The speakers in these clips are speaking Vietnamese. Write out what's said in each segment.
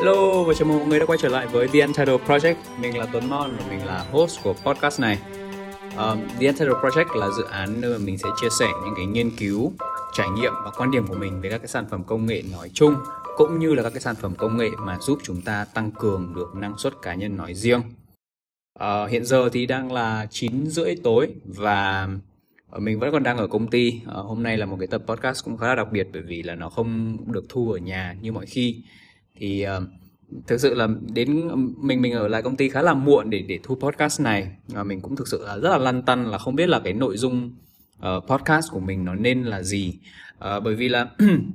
Hello và chào mừng mọi người đã quay trở lại với The Untitled Project. Mình là Tuấn Mon và mình là host của podcast này. Um, The Untitled Project là dự án nơi mà mình sẽ chia sẻ những cái nghiên cứu, trải nghiệm và quan điểm của mình về các cái sản phẩm công nghệ nói chung cũng như là các cái sản phẩm công nghệ mà giúp chúng ta tăng cường được năng suất cá nhân nói riêng. Uh, hiện giờ thì đang là 9 rưỡi tối và ờ, mình vẫn còn đang ở công ty. Uh, hôm nay là một cái tập podcast cũng khá là đặc biệt bởi vì là nó không được thu ở nhà như mọi khi thì uh, thực sự là đến mình mình ở lại công ty khá là muộn để để thu podcast này. Và mình cũng thực sự là rất là lăn tăn là không biết là cái nội dung uh, podcast của mình nó nên là gì. Uh, bởi vì là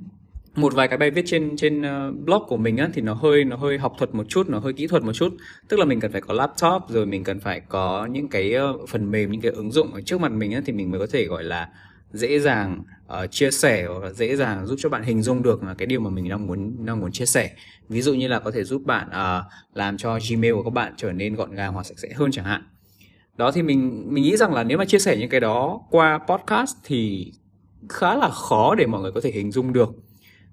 một vài cái bài viết trên trên uh, blog của mình á thì nó hơi nó hơi học thuật một chút nó hơi kỹ thuật một chút. Tức là mình cần phải có laptop rồi mình cần phải có những cái uh, phần mềm những cái ứng dụng ở trước mặt mình á thì mình mới có thể gọi là dễ dàng uh, chia sẻ hoặc là dễ dàng giúp cho bạn hình dung được là cái điều mà mình đang muốn đang muốn chia sẻ. Ví dụ như là có thể giúp bạn uh, làm cho gmail của các bạn trở nên gọn gàng hoặc sạch sẽ hơn chẳng hạn. Đó thì mình mình nghĩ rằng là nếu mà chia sẻ những cái đó qua podcast thì khá là khó để mọi người có thể hình dung được.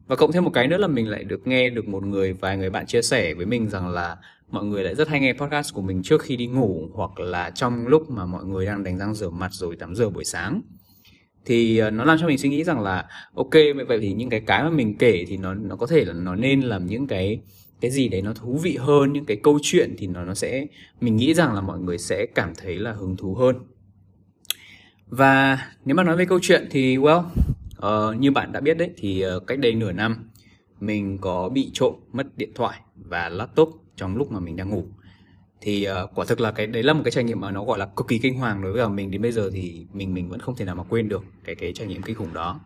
Và cộng thêm một cái nữa là mình lại được nghe được một người vài người bạn chia sẻ với mình rằng là mọi người lại rất hay nghe podcast của mình trước khi đi ngủ hoặc là trong lúc mà mọi người đang đánh răng rửa mặt rồi tắm rửa buổi sáng thì ờ, nó làm cho mình suy nghĩ rằng là ok vậy thì những cái cái mà mình kể thì nó nó có thể là nó nên làm những cái cái gì đấy nó thú vị hơn những cái câu chuyện thì nó nó sẽ mình nghĩ rằng là mọi người sẽ cảm thấy là hứng thú hơn. Và nếu mà nói về câu chuyện thì well uh, như bạn đã biết đấy thì uh, cách đây nửa năm mình có bị trộm mất điện thoại và laptop trong lúc mà mình đang ngủ thì uh, quả thực là cái đấy là một cái trải nghiệm mà nó gọi là cực kỳ kinh hoàng đối với mình. Đến bây giờ thì mình mình vẫn không thể nào mà quên được cái cái trải nghiệm kinh khủng đó.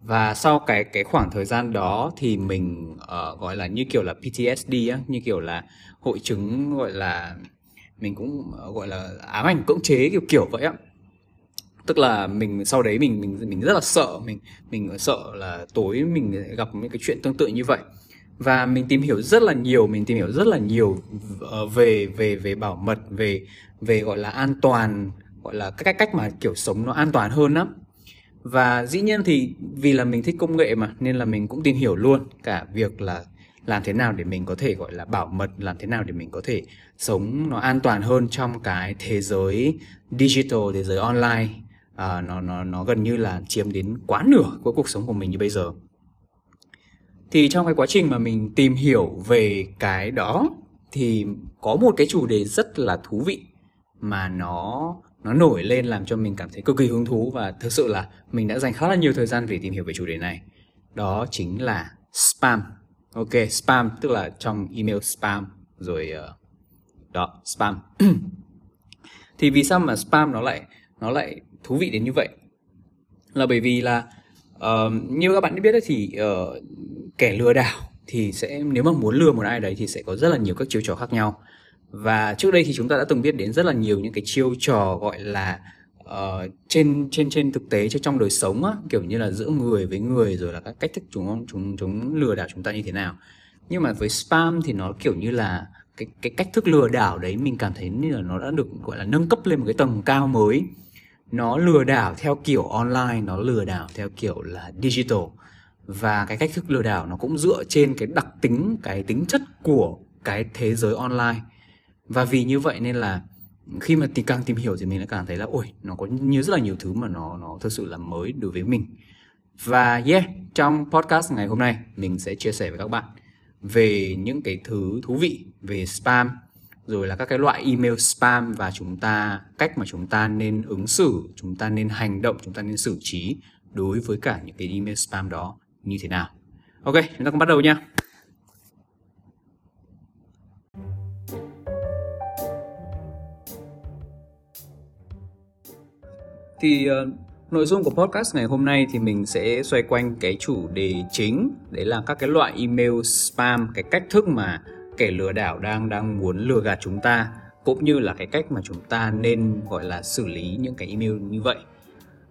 Và sau cái cái khoảng thời gian đó thì mình uh, gọi là như kiểu là PTSD á như kiểu là hội chứng gọi là mình cũng ờ, gọi là ám ảnh cưỡng chế kiểu kiểu vậy á. Tức là mình sau đấy mình mình mình rất là sợ mình mình sợ là tối mình gặp những cái chuyện tương tự như vậy và mình tìm hiểu rất là nhiều mình tìm hiểu rất là nhiều ờ, về về về bảo mật về về gọi là an toàn gọi là các cách cách mà kiểu sống nó an toàn hơn lắm và dĩ nhiên thì vì là mình thích công nghệ mà nên là mình cũng tìm hiểu luôn cả việc là làm thế nào để mình có thể gọi là bảo mật làm thế nào để mình có thể sống nó an toàn hơn trong cái thế giới digital thế giới online. À, nó nó nó gần như là chiếm đến quá nửa của cuộc sống của mình như bây giờ thì trong cái quá trình mà mình tìm hiểu về cái đó thì có một cái chủ đề rất là thú vị mà nó nó nổi lên làm cho mình cảm thấy cực kỳ hứng thú và thực sự là mình đã dành khá là nhiều thời gian để tìm hiểu về chủ đề này. Đó chính là spam. Ok spam tức là trong email spam rồi uh, đó spam. Thì vì sao mà spam nó lại nó lại thú vị đến như vậy? Là bởi vì là uh, như các bạn biết đấy thì uh, kẻ lừa đảo thì sẽ nếu mà muốn lừa một ai đấy thì sẽ có rất là nhiều các chiêu trò khác nhau. Và trước đây thì chúng ta đã từng biết đến rất là nhiều những cái chiêu trò gọi là uh, trên trên trên thực tế trong đời sống á, kiểu như là giữa người với người rồi là các cách thức chúng chúng chúng lừa đảo chúng ta như thế nào. Nhưng mà với spam thì nó kiểu như là cái cái cách thức lừa đảo đấy mình cảm thấy như là nó đã được gọi là nâng cấp lên một cái tầng cao mới nó lừa đảo theo kiểu online, nó lừa đảo theo kiểu là digital. Và cái cách thức lừa đảo nó cũng dựa trên cái đặc tính, cái tính chất của cái thế giới online. Và vì như vậy nên là khi mà tìm càng tìm hiểu thì mình lại càng thấy là, ôi, nó có nhiều rất là nhiều thứ mà nó nó thực sự là mới đối với mình. Và yeah, trong podcast ngày hôm nay, mình sẽ chia sẻ với các bạn về những cái thứ thú vị về spam rồi là các cái loại email spam và chúng ta cách mà chúng ta nên ứng xử chúng ta nên hành động chúng ta nên xử trí đối với cả những cái email spam đó như thế nào. Ok chúng ta cùng bắt đầu nha. Thì uh, nội dung của podcast ngày hôm nay thì mình sẽ xoay quanh cái chủ đề chính. Đấy là các cái loại email spam cái cách thức mà kẻ lừa đảo đang đang muốn lừa gạt chúng ta cũng như là cái cách mà chúng ta nên gọi là xử lý những cái email như vậy.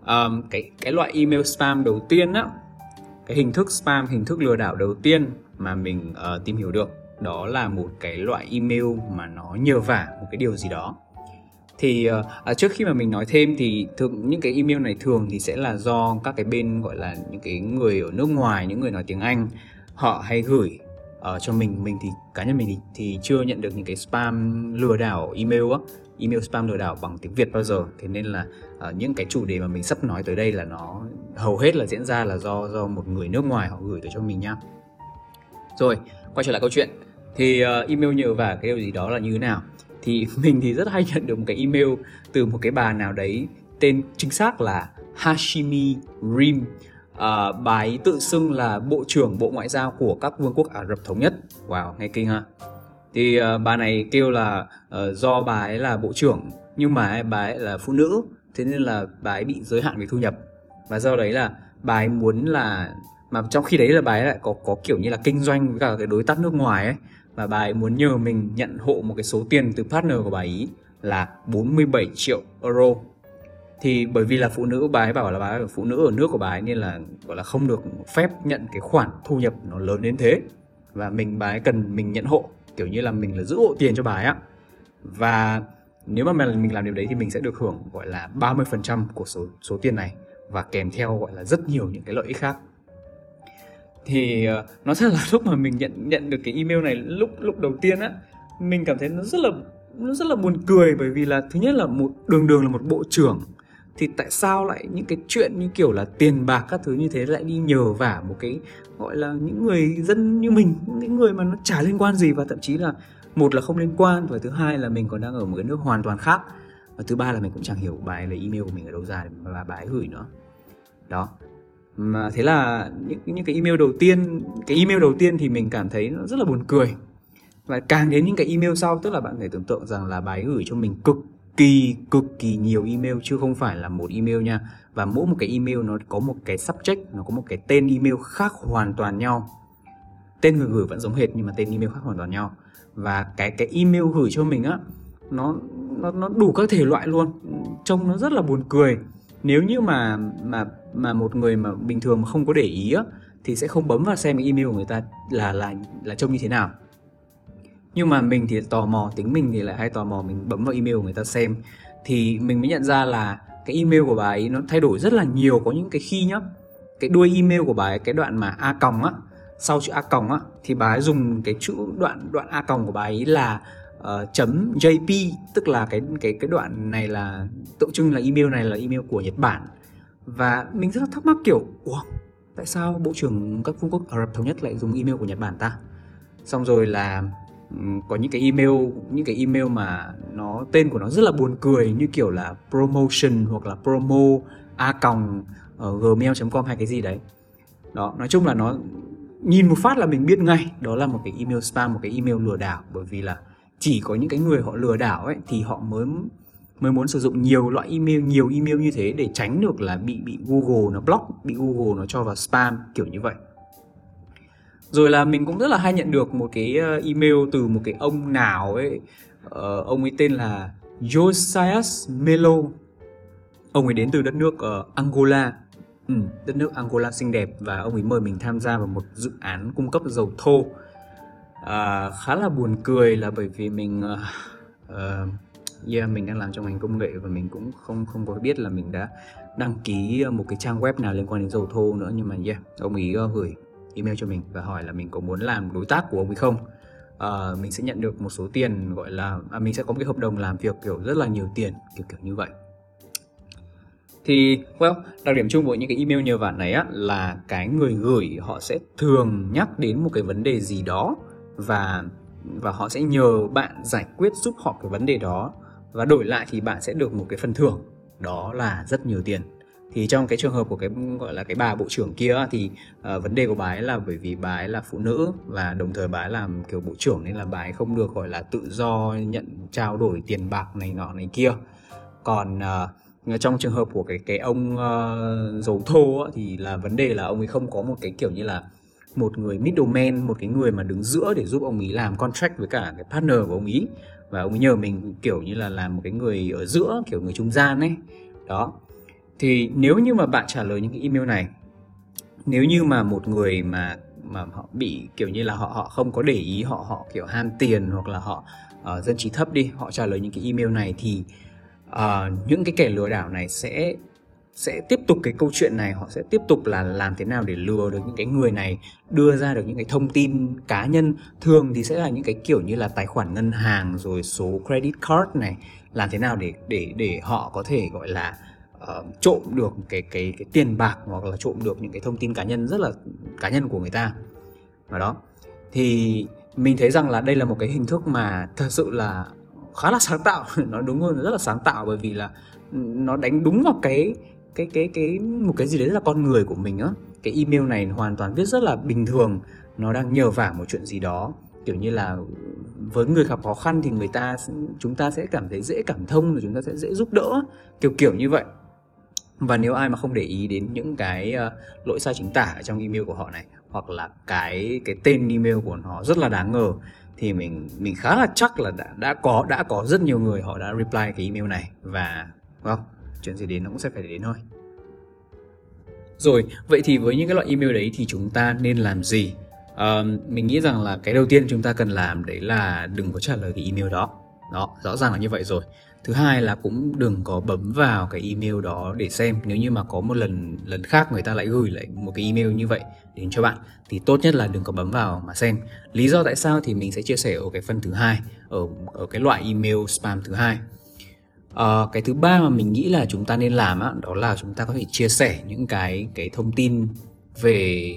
Um, cái cái loại email spam đầu tiên á cái hình thức spam hình thức lừa đảo đầu tiên mà mình uh, tìm hiểu được đó là một cái loại email mà nó nhờ vả một cái điều gì đó. Thì uh, trước khi mà mình nói thêm thì thường những cái email này thường thì sẽ là do các cái bên gọi là những cái người ở nước ngoài những người nói tiếng Anh họ hay gửi uh, cho mình mình thì cá nhân mình thì, thì chưa nhận được những cái spam lừa đảo email á. Email spam lừa đảo bằng tiếng Việt bao giờ. Thế nên là uh, những cái chủ đề mà mình sắp nói tới đây là nó hầu hết là diễn ra là do do một người nước ngoài họ gửi tới cho mình nhá rồi quay trở lại câu chuyện. Thì uh, email nhờ vả cái điều gì đó là như thế nào? Thì mình thì rất hay nhận được một cái email từ một cái bà nào đấy tên chính xác là Hashimi Rim. Ờ, uh, bà ấy tự xưng là bộ trưởng bộ ngoại giao của các vương quốc Ả Rập thống nhất. Wow nghe kinh ha. Thì uh, bà này kêu là uh, do bà ấy là bộ trưởng nhưng mà bà ấy là phụ nữ thế nên là bà ấy bị giới hạn về thu nhập. Và do đấy là bà ấy muốn là mà trong khi đấy là bà ấy lại có có kiểu như là kinh doanh với cả cái đối tác nước ngoài ấy và bà ấy muốn nhờ mình nhận hộ một cái số tiền từ partner của bà ấy là 47 triệu euro thì bởi vì là phụ nữ, bà ấy bảo là bà ấy là phụ nữ ở nước của bà ấy nên là, gọi là, không được phép nhận cái khoản thu nhập nó lớn đến thế. Và mình, bà ấy cần mình nhận hộ, kiểu như là mình là giữ hộ tiền cho bà ấy á. Và nếu mà mình làm điều đấy thì mình sẽ được hưởng, gọi là 30% của số số tiền này và kèm theo, gọi là, rất nhiều những cái lợi ích khác. Thì ờ, nó thật là lúc mà mình nhận nhận được cái email này lúc lúc đầu tiên á, mình cảm thấy nó rất là, nó rất là buồn cười bởi vì là thứ nhất là một, đường đường là một bộ trưởng thì tại sao lại những cái chuyện như kiểu là tiền bạc các thứ như thế lại đi nhờ vả một cái, gọi là, những người dân như mình, những người mà nó chả liên quan gì và thậm chí là một là không liên quan và thứ hai là mình còn đang ở một cái nước hoàn toàn khác. Và thứ ba là mình cũng chẳng hiểu bài là email của mình ở đâu ra và bài gửi nữa đó. Mà thế là những những cái email đầu tiên, cái email đầu tiên thì mình cảm thấy nó rất là buồn cười. Và càng đến những cái email sau, tức là bạn phải tưởng tượng rằng là bài gửi cho mình cực kỳ, cực kỳ nhiều email, chứ không phải là một email nha. Và mỗi một cái email nó có một cái subject, nó có một cái tên email khác hoàn toàn nhau. Tên người gửi vẫn giống hệt, nhưng mà tên email khác hoàn toàn nhau. Và cái cái email gửi cho mình á, nó nó nó đủ các thể loại luôn. Trông nó rất là buồn cười. Nếu như mà mà mà một người mà bình thường mà không có để ý á, thì sẽ không bấm vào xem cái email của người ta là là là trông như thế nào nhưng mà mình thì tò mò tính mình thì lại hay tò mò mình bấm vào email của người ta xem. Thì mình mới nhận ra là cái email của bà ấy nó thay đổi rất là nhiều có những cái khi nhá cái đuôi email của bà ấy cái đoạn mà a còng á sau chữ a còng á thì bà ấy dùng cái chữ đoạn đoạn a còng của bà ấy là uh, chấm jp tức là cái cái cái đoạn này là tượng trưng là email này là email của nhật bản. Và mình rất là thắc mắc kiểu ủa tại sao bộ trưởng các vương quốc ả rập thống nhất lại dùng email của nhật bản ta? Xong rồi là có những cái email, những cái email mà nó, tên của nó rất là buồn cười như kiểu là promotion hoặc là promo a còng ờ, gmail.com hay cái gì đấy. Đó, nói chung là nó nhìn một phát là mình biết ngay. Đó là một cái email spam, một cái email lừa đảo. Bởi vì là chỉ có những cái người họ lừa đảo ấy, thì họ mới mới muốn sử dụng nhiều loại email, nhiều email như thế để tránh được là bị bị Google nó block, bị Google nó cho vào spam, kiểu như vậy rồi là mình cũng rất là hay nhận được một cái ờ, email từ một cái ông nào ấy. Uh, ông ấy tên là Josias Melo. Ông ấy đến từ đất nước uh, Angola. Ừ, đất nước Angola xinh đẹp và ông ấy mời mình tham gia vào một dự án cung cấp dầu thô. Uh, khá là buồn cười là bởi vì mình uh, uh, yeah mình đang làm trong ngành công nghệ và mình cũng không không có biết là mình đã đăng ký một cái trang web nào liên quan đến dầu thô nữa. Nhưng mà yeah ông ấy uh, gửi email cho mình và hỏi là mình có muốn làm đối tác của ông ấy không? À, mình sẽ nhận được một số tiền gọi là à, mình sẽ có một cái hợp đồng làm việc kiểu rất là nhiều tiền kiểu kiểu như vậy. Thì well đặc điểm chung của những cái email nhờ vả này á là cái người gửi họ sẽ thường nhắc đến một cái vấn đề gì đó và và họ sẽ nhờ bạn giải quyết giúp họ cái vấn đề đó. Và đổi lại thì bạn sẽ được một cái phần thưởng. Đó là rất nhiều tiền thì trong cái trường hợp của cái gọi là cái bà bộ trưởng kia thì uh, vấn đề của bà ấy là bởi vì bà ấy là phụ nữ và đồng thời bà ấy làm kiểu bộ trưởng nên là bà ấy không được gọi là tự do nhận trao đổi tiền bạc này nọ này kia. Còn uh, trong trường hợp của cái cái ông ờ, uh, dầu thô á, thì là vấn đề là ông ấy không có một cái kiểu như là một người middleman một cái người mà đứng giữa để giúp ông ấy làm contract với cả cái partner của ông ấy. Và ông ấy nhờ mình kiểu như là làm một cái người ở giữa kiểu người trung gian ấy. Đó thì nếu như mà bạn trả lời những cái email này nếu như mà một người mà mà họ bị kiểu như là họ họ không có để ý họ họ kiểu ham tiền hoặc là họ uh, dân trí thấp đi họ trả lời những cái email này thì uh, những cái kẻ lừa đảo này sẽ sẽ tiếp tục cái câu chuyện này họ sẽ tiếp tục là làm thế nào để lừa được những cái người này đưa ra được những cái thông tin cá nhân thường thì sẽ là những cái kiểu như là tài khoản ngân hàng rồi số credit card này làm thế nào để để để họ có thể gọi là uh, trộm được cái cái cái tiền bạc hoặc là trộm được những cái thông tin cá nhân rất là cá nhân của người ta. Và đó thì mình thấy rằng là đây là một cái hình thức mà thật sự là khá là sáng tạo. Nó đúng hơn rất là sáng tạo bởi vì là nó đánh đúng vào cái cái cái cái một cái gì đấy là con người của mình á. Cái email này hoàn toàn viết rất là bình thường nó đang nhờ vả một chuyện gì đó. Kiểu như là với người gặp khó khăn thì người ta chúng ta sẽ cảm thấy dễ cảm thông rồi chúng ta sẽ dễ giúp đỡ. Kiểu kiểu như vậy và nếu ai mà không để ý đến những cái uh, lỗi sai chính tả trong email của họ này hoặc là cái cái tên email của họ rất là đáng ngờ thì mình mình khá là chắc là đã đã có đã có rất nhiều người họ đã reply cái email này. Và không chuyện gì đến nó cũng sẽ phải đến thôi. Rồi vậy thì với những cái loại email đấy thì chúng ta nên làm gì? Uh, mình nghĩ rằng là cái đầu tiên chúng ta cần làm đấy là đừng có trả lời cái email đó. Đó rõ ràng là như vậy rồi thứ hai là cũng đừng có bấm vào cái email đó để xem. Nếu như mà có một lần lần khác người ta lại gửi lại một cái email như vậy đến cho bạn thì tốt nhất là đừng có bấm vào mà xem. Lý do tại sao thì mình sẽ chia sẻ ở cái phần thứ hai ở ở cái loại email spam thứ hai. À, cái thứ ba mà mình nghĩ là chúng ta nên làm á, đó là chúng ta có thể chia sẻ những cái cái thông tin về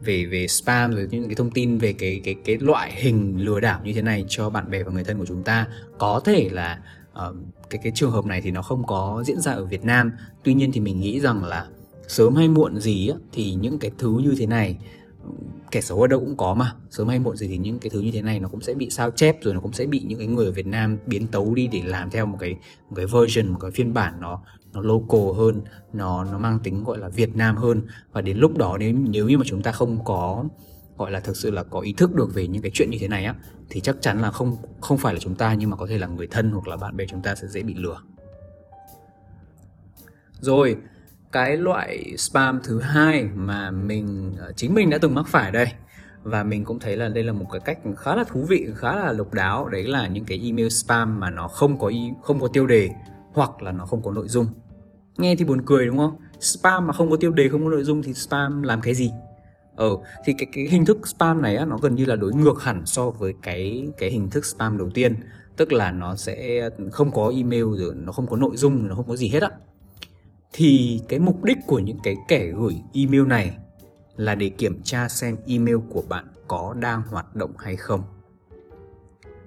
về về spam rồi những cái thông tin về cái cái cái loại hình lừa đảo như thế này cho bạn bè và người thân của chúng ta. Có thể là uh, cái cái trường hợp này thì nó không có diễn ra ở Việt Nam. Tuy nhiên thì mình nghĩ rằng là sớm hay muộn gì á, thì những cái thứ như thế này kẻ xấu ở đâu cũng có mà. Sớm hay muộn gì thì những cái thứ như thế này nó cũng sẽ bị sao chép rồi nó cũng sẽ bị những cái người ở Việt Nam biến tấu đi để làm theo một cái một cái version một cái phiên bản nó nó local hơn nó nó mang tính gọi là Việt Nam hơn. Và đến lúc đó nếu nếu như mà chúng ta không có gọi là thực sự là có ý thức được về những cái chuyện như thế này á thì chắc chắn là không không phải là chúng ta nhưng mà có thể là người thân hoặc là bạn bè chúng ta sẽ dễ bị lừa. Rồi cái loại spam thứ hai mà mình ờ, chính mình đã từng mắc phải đây và mình cũng thấy là đây là một cái cách khá là thú vị khá là độc đáo đấy là những cái email spam mà nó không có ý, không có tiêu đề hoặc là nó không có nội dung. Nghe thì buồn cười đúng không? Spam mà không có tiêu đề không có nội dung thì spam làm cái gì? Ờ thì cái cái hình thức spam này á, nó gần như là đối ngược hẳn so với cái cái hình thức spam đầu tiên. Tức là nó sẽ không có email rồi nó không có nội dung nó không có gì hết á. Thì cái mục đích của những cái kẻ gửi email này là để kiểm tra xem email của bạn có đang hoạt động hay không.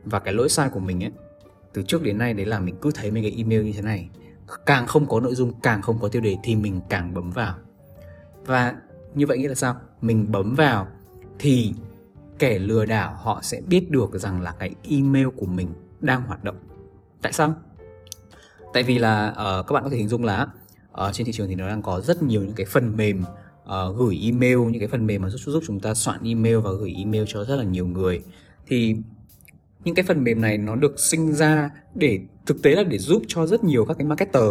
Và cái lỗi sai của mình ấy từ trước đến nay đấy là mình cứ thấy mấy cái email như thế này. Càng không có nội dung càng không có tiêu đề thì mình càng bấm vào. Và như vậy nghĩa là sao? Mình bấm vào thì kẻ lừa đảo họ sẽ biết được rằng là cái email của mình đang hoạt động. Tại sao? Tại vì là uh, các bạn có thể hình dung là uh, trên thị trường thì nó đang có rất nhiều những cái phần mềm uh, gửi email những cái phần mềm mà giúp giúp chúng ta soạn email và gửi email cho rất là nhiều người. Thì những cái phần mềm này nó được sinh ra để thực tế là để giúp cho rất nhiều các cái marketer.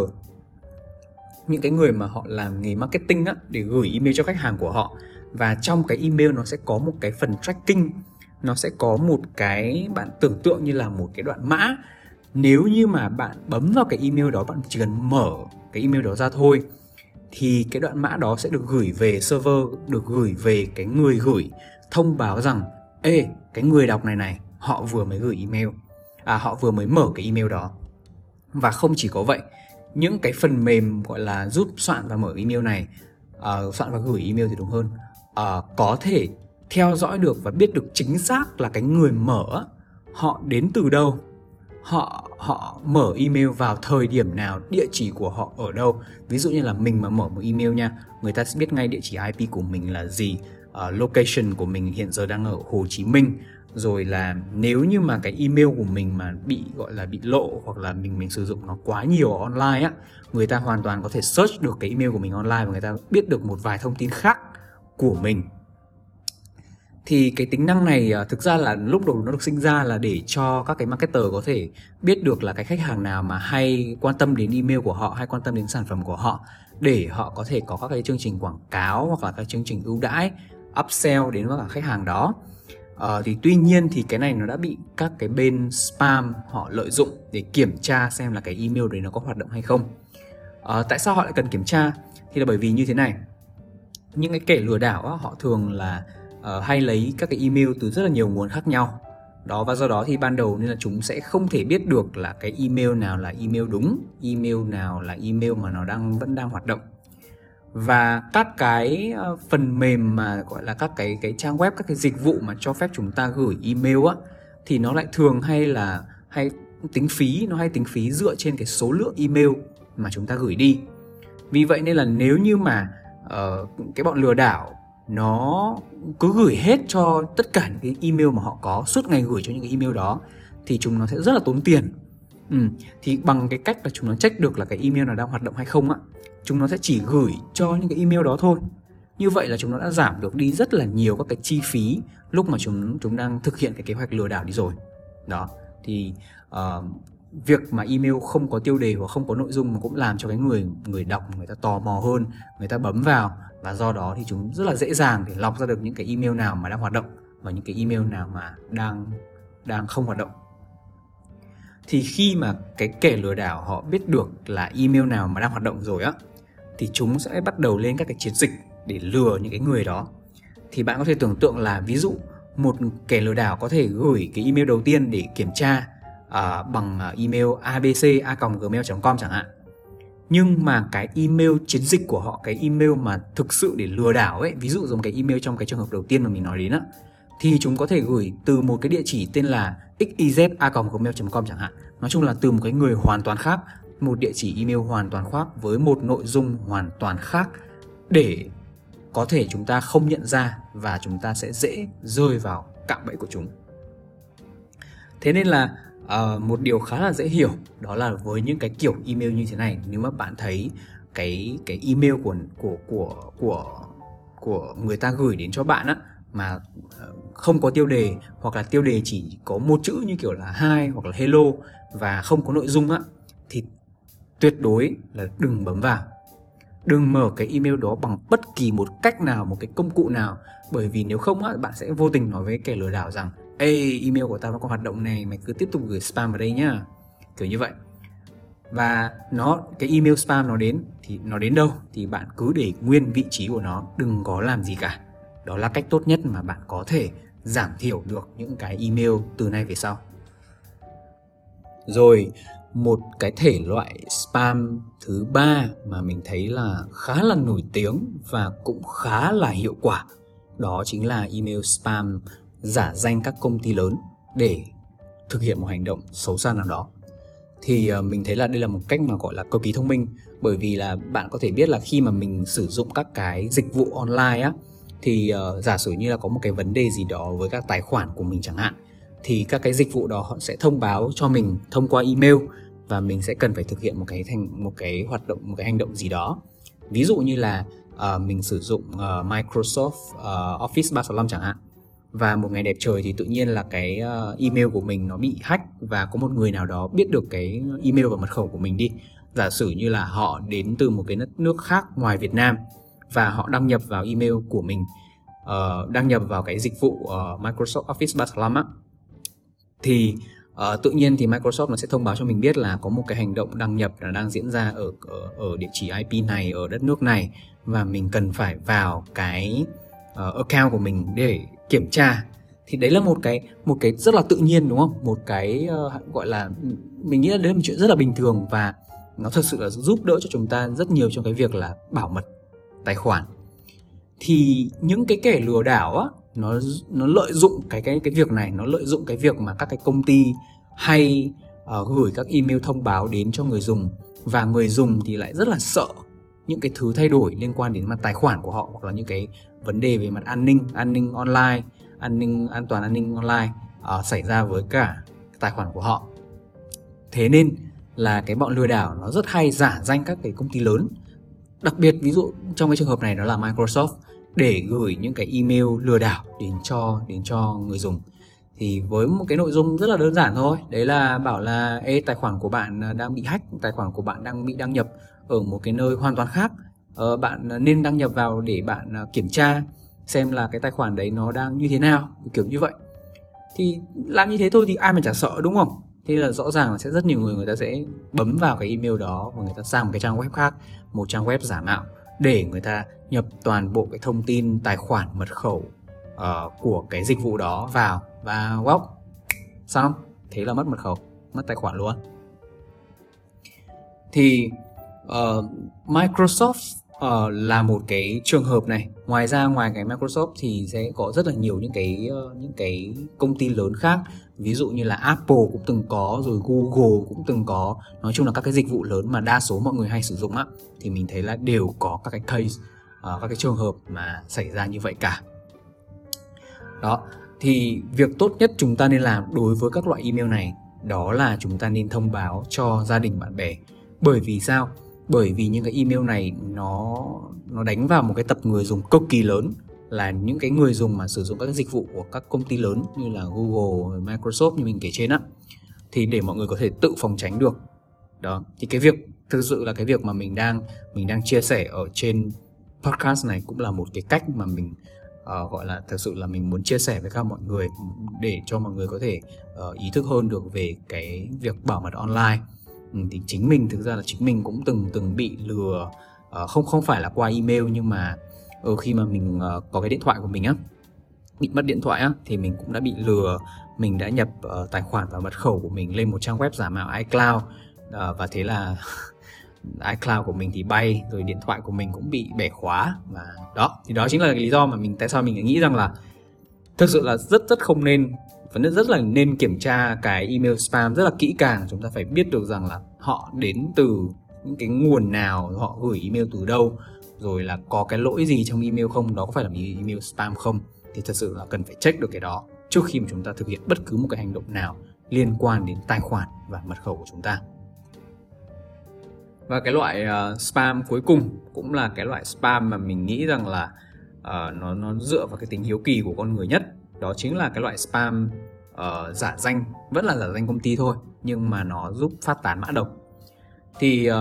Những cái người mà họ làm nghề marketing á để gửi email cho khách hàng của họ và trong cái email nó sẽ có một cái phần tracking. Nó sẽ có một cái bạn tưởng tượng như là một cái đoạn mã. Nếu như mà bạn bấm vào cái email đó bạn chỉ cần mở cái email đó ra thôi thì cái đoạn mã đó sẽ được gửi về server được gửi về cái người gửi thông báo rằng ê cái người đọc này này họ vừa mới gửi email. À họ vừa mới mở cái email đó. Và không chỉ có vậy những cái phần mềm gọi là giúp soạn và mở email này uh, soạn và gửi email thì đúng hơn uh, có thể theo dõi được và biết được chính xác là cái người mở họ đến từ đâu họ họ mở email vào thời điểm nào địa chỉ của họ ở đâu. Ví dụ như là mình mà mở một email nha người ta sẽ biết ngay địa chỉ ip của mình là gì uh, location của mình hiện giờ đang ở hồ chí minh. Rồi là nếu như mà cái email của mình mà bị gọi là bị lộ hoặc là mình mình sử dụng nó quá nhiều online á người ta hoàn toàn có thể search được cái email của mình online và người ta biết được một vài thông tin khác của mình. Thì cái tính năng này à, thực ra là lúc đầu nó được sinh ra là để cho các cái marketer có thể biết được là cái khách hàng nào mà hay quan tâm đến email của họ hay quan tâm đến sản phẩm của họ để họ có thể có các cái chương trình quảng cáo hoặc là các chương trình ưu đãi upsell đến với cả khách hàng đó. À, thì tuy nhiên thì cái này nó đã bị các cái bên spam họ lợi dụng để kiểm tra xem là cái email đấy nó có hoạt động hay không. À, tại sao họ lại cần kiểm tra? Thì là bởi vì như thế này những cái kẻ lừa đảo á, họ thường là uh, hay lấy các cái email từ rất là nhiều nguồn khác nhau. Đó và do đó thì ban đầu nên là chúng sẽ không thể biết được là cái email nào là email đúng email nào là email mà nó đang vẫn đang hoạt động. Và các cái ờ, phần mềm mà gọi là các cái cái trang web các cái dịch vụ mà cho phép chúng ta gửi email á thì nó lại thường hay là hay tính phí nó hay tính phí dựa trên cái số lượng email mà chúng ta gửi đi. Vì vậy nên là nếu như mà uh, cái bọn lừa đảo nó cứ gửi hết cho tất cả những cái email mà họ có suốt ngày gửi cho những cái email đó thì chúng nó sẽ rất là tốn tiền ừ. thì bằng cái cách là chúng nó check được là cái email nào đang hoạt động hay không á chúng nó sẽ chỉ gửi cho những cái email đó thôi như vậy là chúng nó đã giảm được đi rất là nhiều các cái chi phí lúc mà chúng chúng đang thực hiện cái kế hoạch lừa đảo đi rồi đó thì uh, việc mà email không có tiêu đề hoặc không có nội dung mà cũng làm cho cái người người đọc, người ta tò mò hơn, người ta bấm vào và do đó thì chúng rất là dễ dàng để lọc ra được những cái email nào mà đang hoạt động và những cái email nào mà đang đang không hoạt động. Thì khi mà cái kẻ lừa đảo họ biết được là email nào mà đang hoạt động rồi á, thì chúng sẽ bắt đầu lên các cái chiến dịch để lừa những cái người đó. Thì bạn có thể tưởng tượng là ví dụ một kẻ lừa đảo có thể gửi cái email đầu tiên để kiểm tra uh, bằng à, email abc@gmail.com chẳng hạn. Nhưng mà cái email chiến dịch của họ cái email mà thực sự để lừa đảo ấy ví dụ giống cái email trong cái trường hợp đầu tiên mà mình nói đến á thì chúng có thể gửi từ một cái địa chỉ tên là xyz@gmail.com chẳng hạn. Nói chung là từ một cái người hoàn toàn khác một địa chỉ email hoàn toàn khác với một nội dung hoàn toàn khác để có thể chúng ta không nhận ra và chúng ta sẽ dễ rơi vào cạm bẫy của chúng. Thế nên là à, một điều khá là dễ hiểu đó là với những cái kiểu email như thế này nếu mà bạn thấy cái cái email của của của của của người ta gửi đến cho bạn á mà ờ, không có tiêu đề hoặc là tiêu đề chỉ có một chữ như kiểu là hai hoặc là hello và không có nội dung á thì tuyệt đối là đừng bấm vào. Đừng mở cái email đó bằng bất kỳ một cách nào một cái công cụ nào bởi vì nếu không á bạn sẽ vô tình nói với kẻ lừa đảo rằng ê, email của tao nó có hoạt động này, mày cứ tiếp tục gửi spam vào đây nhá. Kiểu như vậy. Và nó, cái email spam nó đến, thì nó đến đâu thì bạn cứ để nguyên vị trí của nó, đừng có làm gì cả. Đó là cách tốt nhất mà bạn có thể giảm thiểu được những cái email từ nay về sau. Rồi, một cái thể loại spam thứ ba mà mình thấy là khá là nổi tiếng và cũng khá là hiệu quả, đó chính là email spam giả danh các công ty lớn để thực hiện một hành động xấu xa nào đó. Thì ờ, mình thấy là đây là một cách mà gọi là cực kỳ thông minh. Bởi vì là bạn có thể biết là khi mà mình sử dụng các cái dịch vụ online á thì uh, giả sử như là có một cái vấn đề gì đó với các tài khoản của mình chẳng hạn thì các cái dịch vụ đó họ sẽ thông báo cho mình thông qua email và mình sẽ cần phải thực hiện một cái thành một cái hoạt động một cái hành động gì đó. Ví dụ như là uh, mình sử dụng uh, Microsoft uh, Office 365 chẳng hạn và một ngày đẹp trời thì tự nhiên là cái ờ, email của mình nó bị hack và có một người nào đó biết được cái email và mật khẩu của mình đi. Giả sử như là họ đến từ một cái đất nước khác ngoài Việt Nam và họ đăng nhập vào email của mình uh, đăng nhập vào cái dịch vụ uh, Microsoft Office 365 á thì uh, tự nhiên thì Microsoft nó sẽ thông báo cho mình biết là có một cái hành động đăng nhập là đang diễn ra ở ở, ở địa chỉ IP này ở đất nước này và mình cần phải vào cái uh, account của mình để kiểm tra. Thì đấy là một cái một cái rất là tự nhiên đúng không? Một cái uh, gọi là mình nghĩ là đấy là một chuyện rất là bình thường và nó thực sự là giúp đỡ cho chúng ta rất nhiều trong cái việc là bảo mật tài khoản. Thì những cái kẻ lừa đảo á nó nó lợi dụng cái cái cái việc này nó lợi dụng cái việc mà các cái công ty hay uh, gửi các email thông báo đến cho người dùng và người dùng thì lại rất là sợ những cái thứ thay đổi liên quan đến mặt tài khoản của họ hoặc là những cái vấn đề về mặt an ninh an ninh online an ninh an toàn an ninh online uh, xảy ra với cả tài khoản của họ. Thế nên là cái bọn lừa đảo nó rất hay giả danh các cái công ty lớn. Đặc biệt ví dụ trong cái trường hợp này đó là Microsoft để gửi những cái email lừa đảo đến cho đến cho người dùng. Thì với một cái nội dung rất là đơn giản thôi. Đấy là bảo là Ê, tài khoản của bạn à, đang bị hack tài khoản của bạn đang bị đăng nhập ở một cái nơi hoàn toàn khác. Ờ, bạn à, nên đăng nhập vào để bạn à, kiểm tra xem là cái tài khoản đấy nó đang như thế nào kiểu như vậy. Thì làm như thế thôi thì ai mà chả sợ đúng không? Thế là rõ ràng là sẽ rất nhiều người người ta sẽ bấm vào cái email đó và người ta sang một cái trang web khác một trang web giả mạo để người ta nhập toàn bộ cái thông tin tài khoản mật khẩu uh, của cái dịch vụ đó vào và wow xong thế là mất mật khẩu mất tài khoản luôn. Thì uh, Microsoft uh, là một cái trường hợp này. Ngoài ra ngoài cái Microsoft thì sẽ có rất là nhiều những cái uh, những cái công ty lớn khác. Ví dụ như là Apple cũng từng có rồi Google cũng từng có. Nói chung là các cái dịch vụ lớn mà đa số mọi người hay sử dụng á thì mình thấy là đều có các cái case uh, các cái trường hợp mà xảy ra như vậy cả. Đó thì việc tốt nhất chúng ta nên làm đối với các loại email này đó là chúng ta nên thông báo cho gia đình bạn bè. Bởi vì sao? Bởi vì những cái email này nó nó đánh vào một cái tập người dùng cực kỳ lớn là những cái người dùng mà sử dụng các dịch vụ của các công ty lớn như là Google, Microsoft như mình kể trên á thì để mọi người có thể tự phòng tránh được. Đó thì cái việc thực sự là cái việc mà mình đang mình đang chia sẻ ở trên podcast này cũng là một cái cách mà mình uh, gọi là thực sự là mình muốn chia sẻ với các mọi người để cho mọi người có thể uh, ý thức hơn được về cái việc bảo mật online. Ừ, thì chính mình thực ra là chính mình cũng từng từng bị lừa uh, không không phải là qua email nhưng mà ở khi mà mình uh, có cái điện thoại của mình á bị mất điện thoại á thì mình cũng đã bị lừa. Mình đã nhập uh, tài khoản và mật khẩu của mình lên một trang web giả mạo iCloud uh, và thế là iCloud của mình thì bay rồi điện thoại của mình cũng bị bẻ khóa và đó. Thì đó chính là cái lý do mà mình tại sao mình nghĩ rằng là thực sự là rất rất không nên và rất là nên kiểm tra cái email spam rất là kỹ càng chúng ta phải biết được rằng là họ đến từ những cái nguồn nào họ gửi email từ đâu rồi là có cái lỗi gì trong email không đó có phải là email spam không. Thì thật sự là cần phải check được cái đó trước khi mà chúng ta thực hiện bất cứ một cái hành động nào liên quan đến tài khoản và mật khẩu của chúng ta. Và cái loại uh, spam cuối cùng cũng là cái loại spam mà mình nghĩ rằng là uh, nó nó dựa vào cái tính hiếu kỳ của con người nhất đó chính là cái loại spam uh, giả danh. Vẫn là giả danh công ty thôi nhưng mà nó giúp phát tán mã độc. Thì uh,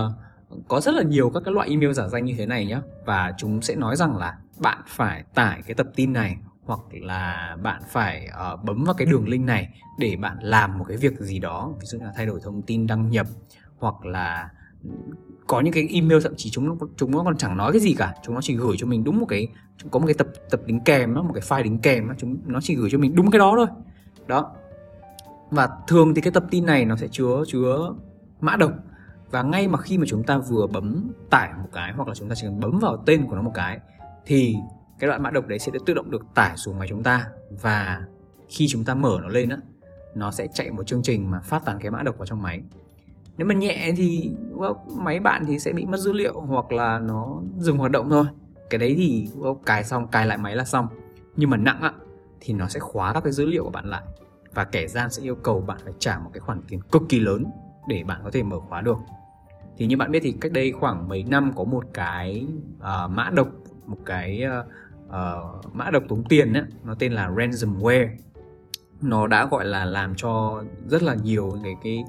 có rất là nhiều các cái loại email giả danh như thế này nhé và chúng sẽ nói rằng là bạn phải tải cái tập tin này hoặc là bạn phải uh, bấm vào cái đường link này để bạn làm một cái việc gì đó. Ví dụ như là thay đổi thông tin đăng nhập hoặc là có những cái email thậm chí chúng nó chúng nó còn chẳng nói cái gì cả. Chúng nó chỉ gửi cho mình đúng một cái có một cái tập tập đính kèm đó, một cái file đính kèm đó, chúng nó chỉ gửi cho mình đúng cái đó thôi. Đó. Và thường thì cái tập tin này nó sẽ chứa chứa mã độc. Và ngay mà khi mà chúng ta vừa bấm tải một cái hoặc là chúng ta chỉ cần bấm vào tên của nó một cái thì cái loại mã độc đấy sẽ tự động được tải xuống máy chúng ta. Và khi chúng ta mở nó lên á nó sẽ chạy một chương trình mà phát tán cái mã độc vào trong máy nếu mà nhẹ thì máy bạn thì sẽ bị mất dữ liệu hoặc là nó dừng hoạt động thôi. Cái đấy thì cài xong cài lại máy là xong. Nhưng mà nặng á thì nó sẽ khóa các cái dữ liệu của bạn lại. Và kẻ gian sẽ yêu cầu bạn phải trả một cái khoản tiền cực kỳ lớn để bạn có thể mở khóa được. Thì như bạn biết thì cách đây khoảng mấy năm có một cái uh, mã độc một cái uh, uh, mã độc tống tiền ấy, nó tên là ransomware. Nó đã gọi là làm cho rất là nhiều cái cái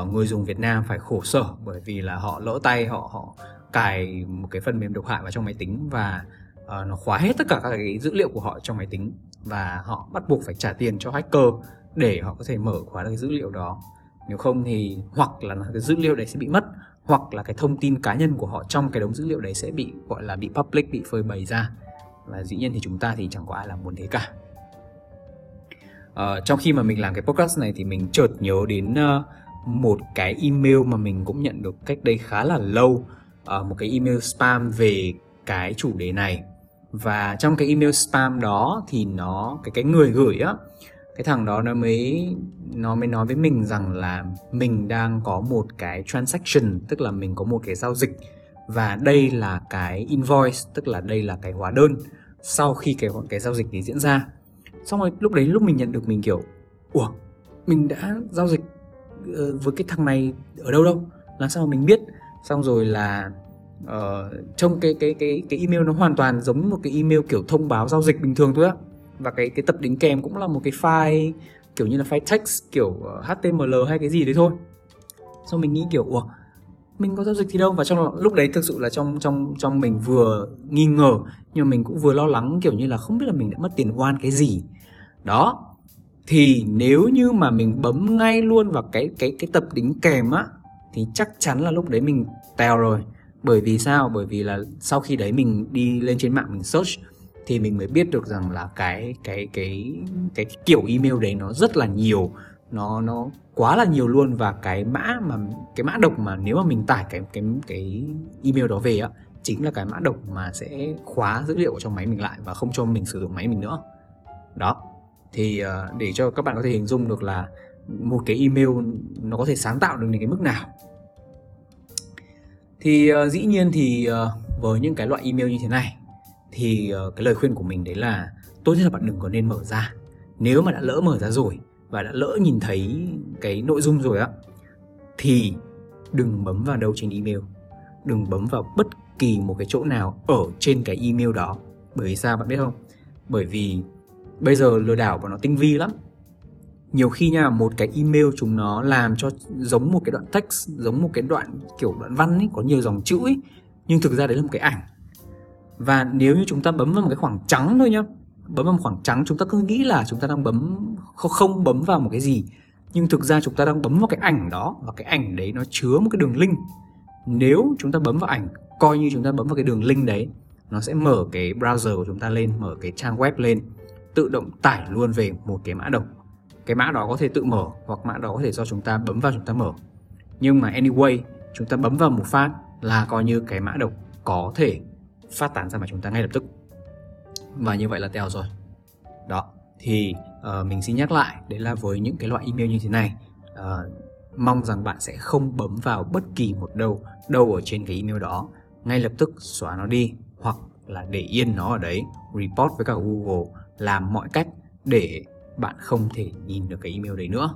uh, người dùng Việt Nam phải khổ sở bởi vì là họ lỡ tay họ họ cài một cái phần mềm độc hại vào trong máy tính và uh, nó khóa hết tất cả các cái dữ liệu của họ trong máy tính và họ bắt buộc phải trả tiền cho hacker để họ có thể mở khóa được cái dữ liệu đó. Nếu không thì hoặc là cái dữ liệu đấy sẽ bị mất hoặc là cái thông tin cá nhân của họ trong cái đống dữ liệu đấy sẽ bị gọi là bị public bị phơi bày ra. Và dĩ nhiên thì chúng ta thì chẳng có ai là muốn thế cả. Uh, trong khi mà mình làm cái podcast này thì mình chợt nhớ đến uh, một cái email mà mình cũng nhận được cách đây khá là lâu uh, một cái email spam về cái chủ đề này. Và trong cái email spam đó thì nó cái cái người gửi á cái thằng đó nó mới nó mới nói với mình rằng là mình đang có một cái transaction tức là mình có một cái giao dịch. Và đây là cái invoice tức là đây là cái hóa đơn sau khi cái cái giao dịch đấy diễn ra. Xong rồi lúc đấy lúc mình nhận được mình kiểu ủa mình đã giao dịch Ờ, với cái thằng này ở đâu đâu? Làm sao mà mình biết? Xong rồi là ờ, uh, trong cái cái cái cái email nó hoàn toàn giống một cái email kiểu thông báo giao dịch bình thường thôi á. Và cái cái tập đính kèm cũng là một cái file kiểu như là file text kiểu ờ, HTML hay cái gì đấy thôi. Xong mình nghĩ kiểu ủa mình có giao dịch gì đâu? Và trong lúc đấy thực sự là trong trong trong mình vừa nghi ngờ nhưng mà mình cũng vừa lo lắng kiểu như là không biết là mình đã mất tiền oan cái gì. Đó thì nếu như mà mình bấm ngay luôn vào cái cái cái tập đính kèm á thì chắc chắn là lúc đấy mình tèo rồi. Bởi vì sao? Bởi vì là sau khi đấy mình đi lên trên mạng mình search thì mình mới biết được rằng là cái cái cái cái, cái kiểu email đấy nó rất là nhiều. Nó nó quá là nhiều luôn. Và cái mã mà cái mã độc mà nếu mà mình tải cái cái cái email đó về á chính là cái mã độc mà sẽ khóa dữ liệu trong máy mình lại và không cho mình sử dụng máy mình nữa. Đó thì uh, để cho các bạn có thể hình dung được là một cái email nó có thể sáng tạo được đến cái mức nào. Thì uh, dĩ nhiên thì uh, với những cái loại email như thế này thì uh, cái lời khuyên của mình đấy là tốt nhất là bạn đừng có nên mở ra. Nếu mà đã lỡ mở ra rồi và đã lỡ nhìn thấy cái nội dung rồi á thì đừng bấm vào đâu trên email. Đừng bấm vào bất kỳ một cái chỗ nào ở trên cái email đó. Bởi vì sao bạn biết không? Bởi vì bây giờ lừa đảo và nó tinh vi lắm. Nhiều khi nha, một cái email chúng nó làm cho giống một cái đoạn text, giống một cái đoạn kiểu đoạn văn ấy, có nhiều dòng chữ ấy, nhưng thực ra đấy là một cái ảnh. Và nếu như chúng ta bấm vào một cái khoảng trắng thôi nhá, bấm vào một khoảng trắng, chúng ta cứ nghĩ là chúng ta đang bấm không bấm vào một cái gì. Nhưng thực ra chúng ta đang bấm vào cái ảnh đó, và cái ảnh đấy nó chứa một cái đường link. Nếu chúng ta bấm vào ảnh, coi như chúng ta bấm vào cái đường link đấy, nó sẽ mở cái browser của chúng ta lên, mở cái trang web lên tự động tải luôn về một cái mã độc. Cái mã đó có thể tự mở hoặc mã đó có thể do chúng ta bấm vào chúng ta mở. Nhưng mà anyway chúng ta bấm vào một phát là coi như cái mã độc có thể phát tán ra mà chúng ta ngay lập tức. Và như vậy là teo rồi. Đó thì uh, mình xin nhắc lại đấy là với những cái loại email như thế này uh, mong rằng bạn sẽ không bấm vào bất kỳ một đâu đâu ở trên cái email đó. Ngay lập tức xóa nó đi hoặc là để yên nó ở đấy report với cả Google làm mọi cách để bạn không thể nhìn được cái email đấy nữa.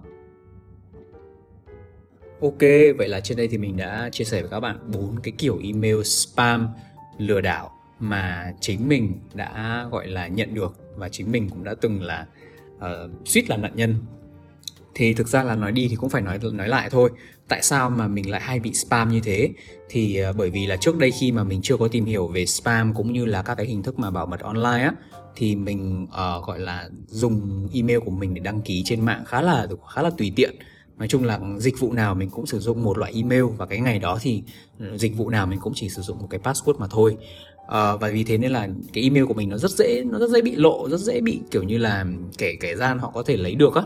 Ok, vậy là trên đây thì mình đã chia sẻ với các bạn bốn cái kiểu email spam lừa đảo mà chính mình đã gọi là nhận được và chính mình cũng đã từng là uh, suýt là nạn nhân. Thì thực ra là nói đi thì cũng phải nói nói lại thôi. Tại sao mà mình lại hay bị spam như thế? Thì uh, bởi vì là trước đây khi mà mình chưa có tìm hiểu về spam cũng như là các cái hình thức mà bảo mật online á thì mình uh, gọi là dùng email của mình để đăng ký trên mạng khá là khá là tùy tiện. Nói chung là dịch vụ nào mình cũng sử dụng một loại email và cái ngày đó thì dịch vụ nào mình cũng chỉ sử dụng một cái password mà thôi. Uh, và vì thế nên là cái email của mình nó rất dễ nó rất dễ bị lộ rất dễ bị kiểu như là kẻ kẻ gian họ có thể lấy được á.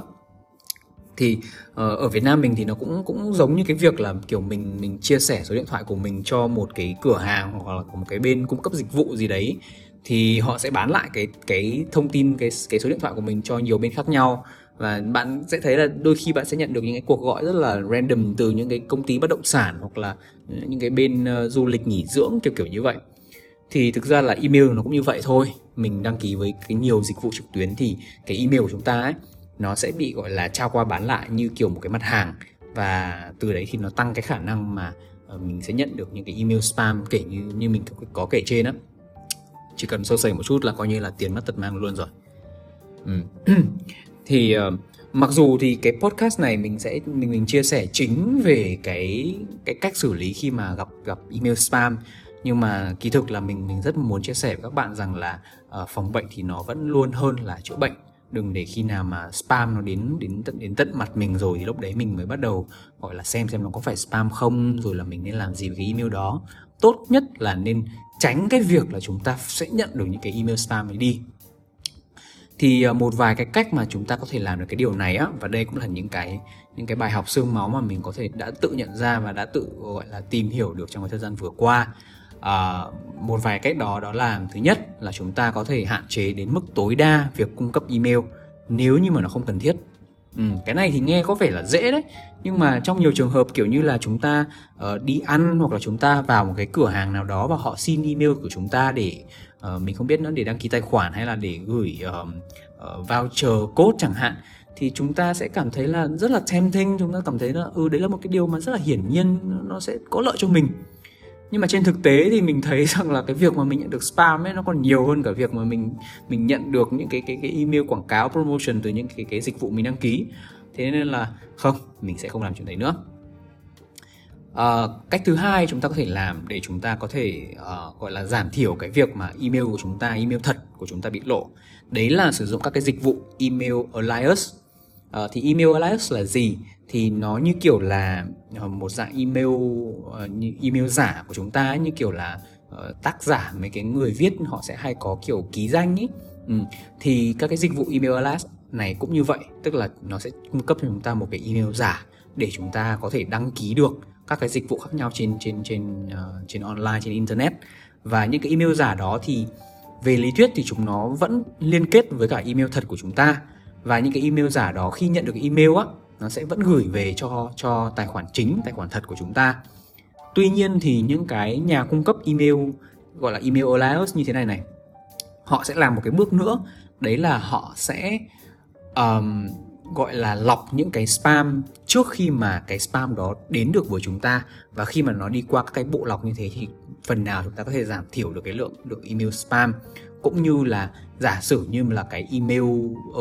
Thì uh, ở Việt Nam mình thì nó cũng cũng giống như cái việc là kiểu mình mình chia sẻ số điện thoại của mình cho một cái cửa hàng hoặc là một cái bên cung cấp dịch vụ gì đấy thì họ sẽ bán lại cái cái thông tin cái cái số điện thoại của mình cho nhiều bên khác nhau. Và bạn sẽ thấy là đôi khi bạn sẽ nhận được những cái cuộc gọi rất là random từ những cái công ty bất động sản hoặc là những cái bên uh, du lịch nghỉ dưỡng kiểu kiểu như vậy. Thì thực ra là email nó cũng như vậy thôi. Mình đăng ký với cái nhiều dịch vụ trực tuyến thì cái email của chúng ta ấy nó sẽ bị gọi là trao qua bán lại như kiểu một cái mặt hàng. Và từ đấy thì nó tăng cái khả năng mà ờ, mình sẽ nhận được những cái email spam kể như như mình có kể trên á chỉ cần sơ sẩy một chút là coi như là tiền mất tật mang luôn rồi ừ. thì uh, mặc dù thì cái podcast này mình sẽ mình mình chia sẻ chính về cái cái cách xử lý khi mà gặp gặp email spam nhưng mà kỳ thực là mình mình rất muốn chia sẻ với các bạn rằng là uh, phòng bệnh thì nó vẫn luôn hơn là chữa bệnh đừng để khi nào mà spam nó đến đến tận đến tận mặt mình rồi thì lúc đấy mình mới bắt đầu, gọi là, xem xem nó có phải spam không, rồi là mình nên làm gì với cái email đó. Tốt nhất là nên tránh cái việc là chúng ta sẽ nhận được những cái email spam ấy đi. Thì ờ, một vài cái cách mà chúng ta có thể làm được cái điều này á, và đây cũng là những cái những cái bài học xương máu mà mình có thể đã tự nhận ra và đã tự, gọi là, tìm hiểu được trong cái thời gian vừa qua à, một vài cách đó đó là thứ nhất là chúng ta có thể hạn chế đến mức tối đa việc cung cấp email nếu như mà nó không cần thiết. Ừ, cái này thì nghe có vẻ là dễ đấy nhưng mà trong nhiều trường hợp kiểu như là chúng ta uh, đi ăn hoặc là chúng ta vào một cái cửa hàng nào đó và họ xin email của chúng ta để uh, mình không biết nữa để đăng ký tài khoản hay là để gửi uh, uh, voucher code chẳng hạn thì chúng ta sẽ cảm thấy là rất là tempting chúng ta cảm thấy là ừ đấy là một cái điều mà rất là hiển nhiên nó sẽ có lợi cho mình nhưng mà trên thực tế thì mình thấy rằng là cái việc mà mình nhận được spam ấy nó còn nhiều hơn cả việc mà mình mình nhận được những cái cái cái email quảng cáo promotion từ những cái cái dịch vụ mình đăng ký. Thế nên là không mình sẽ không làm chuyện đấy nữa. À, cách thứ hai chúng ta có thể làm để chúng ta có thể uh, gọi là giảm thiểu cái việc mà email của chúng ta email thật của chúng ta bị lộ. Đấy là sử dụng các cái dịch vụ email alias. Uh, thì email alias là gì? Thì nó như kiểu là ờ, một dạng email ờ, email giả của chúng ta như kiểu là ờ, tác giả mấy cái người viết họ sẽ hay có kiểu ký danh ấy ừ. thì các cái dịch vụ email alias này cũng như vậy tức là nó sẽ cung cấp cho chúng ta một cái email giả để chúng ta có thể đăng ký được các cái dịch vụ khác nhau trên trên trên uh, trên online trên internet và những cái email giả đó thì về lý thuyết thì chúng nó vẫn liên kết với cả email thật của chúng ta và những cái email giả đó khi nhận được email á nó sẽ vẫn gửi về cho cho tài khoản chính tài khoản thật của chúng ta. Tuy nhiên thì những cái nhà cung cấp email gọi là email alias như thế này này họ sẽ làm một cái bước nữa. Đấy là họ sẽ um, gọi là lọc những cái spam trước khi mà cái spam đó đến được với chúng ta. Và khi mà nó đi qua các cái bộ lọc như thế thì phần nào chúng ta có thể giảm thiểu được cái lượng được email spam. Cũng như là giả sử như là cái email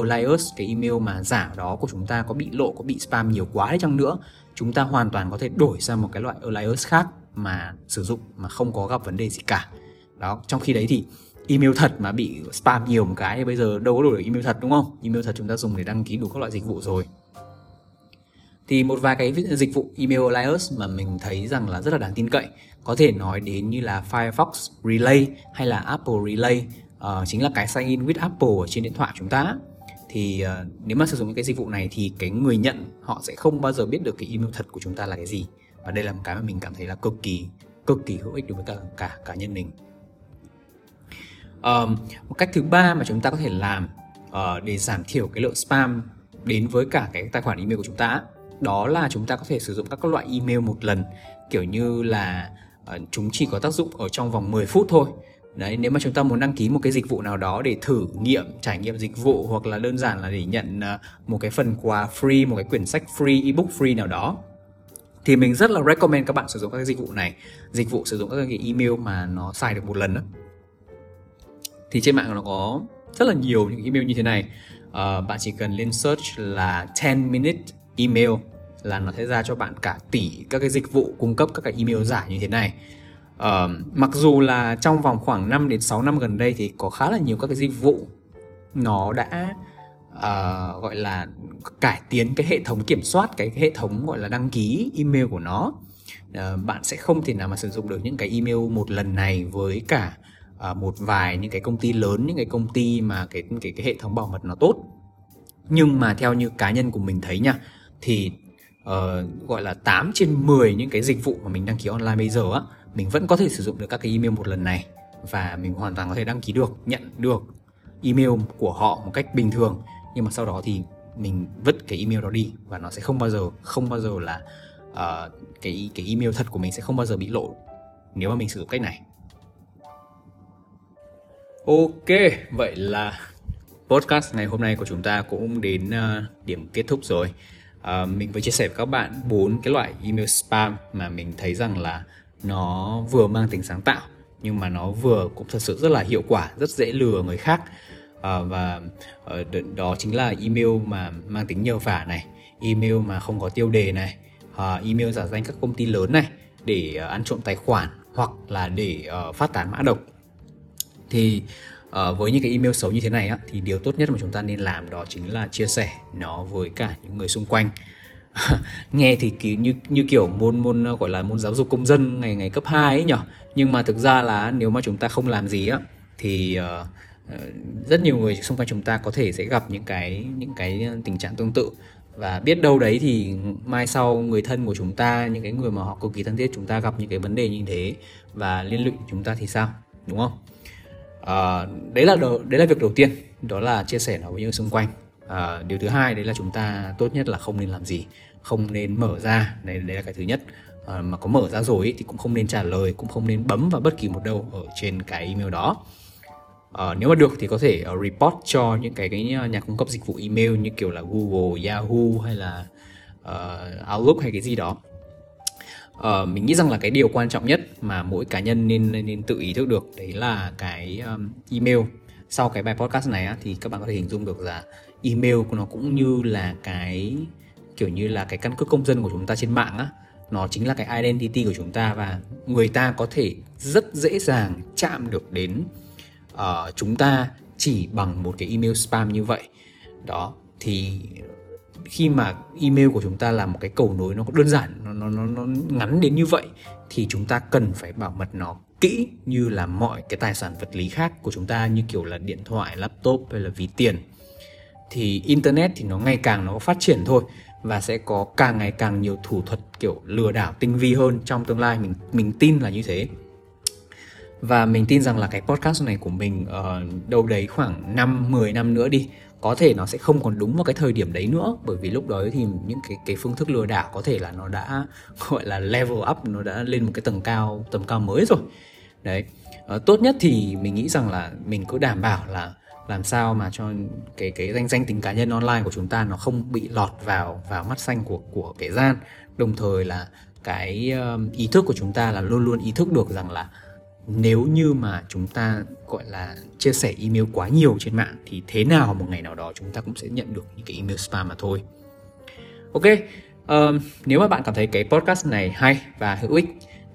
alias cái email mà giả đó của chúng ta có bị lộ, có bị spam nhiều quá đấy chăng nữa, chúng ta hoàn toàn có thể đổi sang một cái loại alias khác mà sử dụng, mà không có gặp vấn đề gì cả. Đó, trong khi đấy thì email thật mà bị spam nhiều một cái thì bây giờ đâu có đổi được email thật, đúng không? Email thật chúng ta dùng để đăng ký đủ các loại dịch vụ rồi. Thì một vài cái dịch vụ email alias mà mình thấy rằng là rất là đáng tin cậy. Có thể nói đến như là Firefox Relay hay là Apple Relay uh, chính là cái sign in with Apple ở trên điện thoại chúng ta. Thì uh, nếu mà sử dụng những cái dịch vụ này thì cái người nhận họ sẽ không bao giờ biết được cái email thật của chúng ta là cái gì. Và đây là một cái mà mình cảm thấy là cực kỳ cực kỳ hữu ích đối với cả cả cá nhân mình. Um, một cách thứ ba mà chúng ta có thể làm uh, để giảm thiểu cái lượng spam đến với cả cái tài khoản email của chúng ta đó là chúng ta có thể sử dụng các loại email một lần. Kiểu như là uh, chúng chỉ có tác dụng ở trong vòng 10 phút thôi. Đấy, nếu mà chúng ta muốn đăng ký một cái dịch vụ nào đó để thử nghiệm, trải nghiệm dịch vụ hoặc là đơn giản là để nhận ờ, một cái phần quà free, một cái quyển sách free, ebook free nào đó thì mình rất là recommend các bạn sử dụng các cái dịch vụ này. Dịch vụ sử dụng các cái email mà nó xài được một lần đó thì trên mạng nó có rất là nhiều những email như thế này. Uh, bạn chỉ cần lên search là 10 minute email là nó sẽ ra cho bạn cả tỷ các cái dịch vụ cung cấp các cái email giả như thế này uh, mặc dù là trong vòng khoảng 5 đến 6 năm gần đây thì có khá là nhiều các cái dịch vụ nó đã uh, gọi là cải tiến cái hệ thống kiểm soát cái, cái hệ thống gọi là đăng ký email của nó. Uh, bạn sẽ không thể nào mà sử dụng được những cái email một lần này với cả uh, một vài những cái công ty lớn những cái công ty mà cái cái cái hệ thống bảo mật nó tốt. Nhưng mà theo như cá nhân của mình thấy nha thì uh, gọi là 8 trên 10 những cái dịch vụ mà mình đăng ký online bây giờ á mình vẫn có thể sử dụng được các cái email một lần này và mình hoàn toàn có thể đăng ký được nhận được email của họ một cách bình thường nhưng mà sau đó thì mình vứt cái email đó đi và nó sẽ không bao giờ không bao giờ là uh, cái cái email thật của mình sẽ không bao giờ bị lộ nếu mà mình sử dụng cách này Ok, vậy là podcast ngày hôm nay của chúng ta cũng đến uh, điểm kết thúc rồi. Uh, mình vừa chia sẻ với các bạn bốn cái loại email spam mà mình thấy rằng là nó vừa mang tính sáng tạo nhưng mà nó vừa cũng thật sự rất là hiệu quả, rất dễ lừa người khác. à, và à, đó chính là email mà mang tính nhờ vả này, email mà không có tiêu đề này, à, email giả danh các công ty lớn này để à, ăn trộm tài khoản hoặc là để à, phát tán mã độc thì à, với những cái email xấu như thế này á, thì điều tốt nhất mà chúng ta nên làm đó chính là chia sẻ nó với cả những người xung quanh nghe thì kiểu như như kiểu môn môn gọi là môn giáo dục công dân ngày ngày cấp 2 ấy nhở nhưng mà thực ra là nếu mà chúng ta không làm gì á thì uh, rất nhiều người xung quanh chúng ta có thể sẽ gặp những cái những cái tình trạng tương tự. Và biết đâu đấy thì mai sau người thân của chúng ta những cái người mà họ cực kỳ thân thiết chúng ta gặp những cái vấn đề như thế và liên lụy chúng ta thì sao? Đúng không? À, đấy là đầu, đấy là việc đầu tiên đó là chia sẻ nó với những xung quanh. À, điều thứ hai đấy là chúng ta tốt nhất là không nên làm gì không nên mở ra. Đấy, đấy là cái thứ nhất. À, mà có mở ra rồi ý, thì cũng không nên trả lời cũng không nên bấm vào bất kỳ một đâu ở trên cái email đó. À, nếu mà được thì có thể uh, report cho những cái cái nhà cung cấp dịch vụ email như kiểu là Google, Yahoo hay là uh, Outlook hay cái gì đó. Uh, mình nghĩ rằng là cái điều quan trọng nhất mà mỗi cá nhân nên nên tự ý thức được đấy là cái um, email. Sau cái bài podcast này á, thì các bạn có thể hình dung được là email của nó cũng như là cái kiểu như là cái căn cước công dân của chúng ta trên mạng á nó chính là cái identity của chúng ta và người ta có thể rất dễ dàng chạm được đến uh, chúng ta chỉ bằng một cái email spam như vậy đó thì khi mà email của chúng ta là một cái cầu nối nó đơn giản nó nó nó, nó ngắn đến như vậy thì chúng ta cần phải bảo mật nó kỹ như là mọi cái tài sản vật lý khác của chúng ta như kiểu là điện thoại, laptop hay là ví tiền. Thì internet thì nó ngày càng nó phát triển thôi và sẽ có càng ngày càng nhiều thủ thuật kiểu lừa đảo tinh vi hơn trong tương lai. Mình mình tin là như thế. Và mình tin rằng là cái podcast này của mình uh, đâu đấy khoảng 5 10 năm nữa đi có thể nó sẽ không còn đúng vào cái thời điểm đấy nữa. Bởi vì lúc đó thì những cái cái phương thức lừa đảo có thể là nó đã gọi là level up nó đã lên một cái tầng cao tầm cao mới rồi. Đấy. Uh, tốt nhất thì mình nghĩ rằng là mình cứ đảm bảo là làm sao mà cho cái cái danh danh tính cá nhân online của chúng ta nó không bị lọt vào vào mắt xanh của của kẻ gian. Đồng thời là cái ý thức của chúng ta là luôn luôn ý thức được rằng là nếu như mà chúng ta gọi là chia sẻ email quá nhiều trên mạng thì thế nào một ngày nào đó chúng ta cũng sẽ nhận được những cái email spam mà thôi. Ok um, nếu mà bạn cảm thấy cái podcast này hay và hữu ích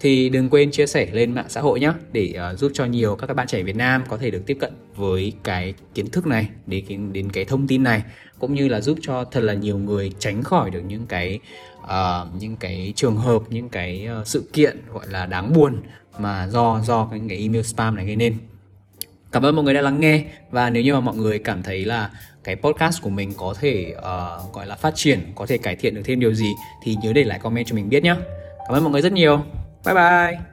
thì đừng quên chia sẻ lên mạng xã hội nhé để uh, giúp cho nhiều các các bạn trẻ Việt Nam có thể được tiếp cận với cái kiến thức này đến đến cái thông tin này cũng như là giúp cho thật là nhiều người tránh khỏi được những cái uh, những cái trường hợp những cái uh, sự kiện gọi là đáng buồn mà do do cái, cái email spam này gây nên. Cảm ơn mọi người đã lắng nghe và nếu như mà mọi người cảm thấy là cái podcast của mình có thể uh, gọi là phát triển có thể cải thiện được thêm điều gì thì nhớ để lại comment cho mình biết nhé cảm ơn mọi người rất nhiều. 拜拜。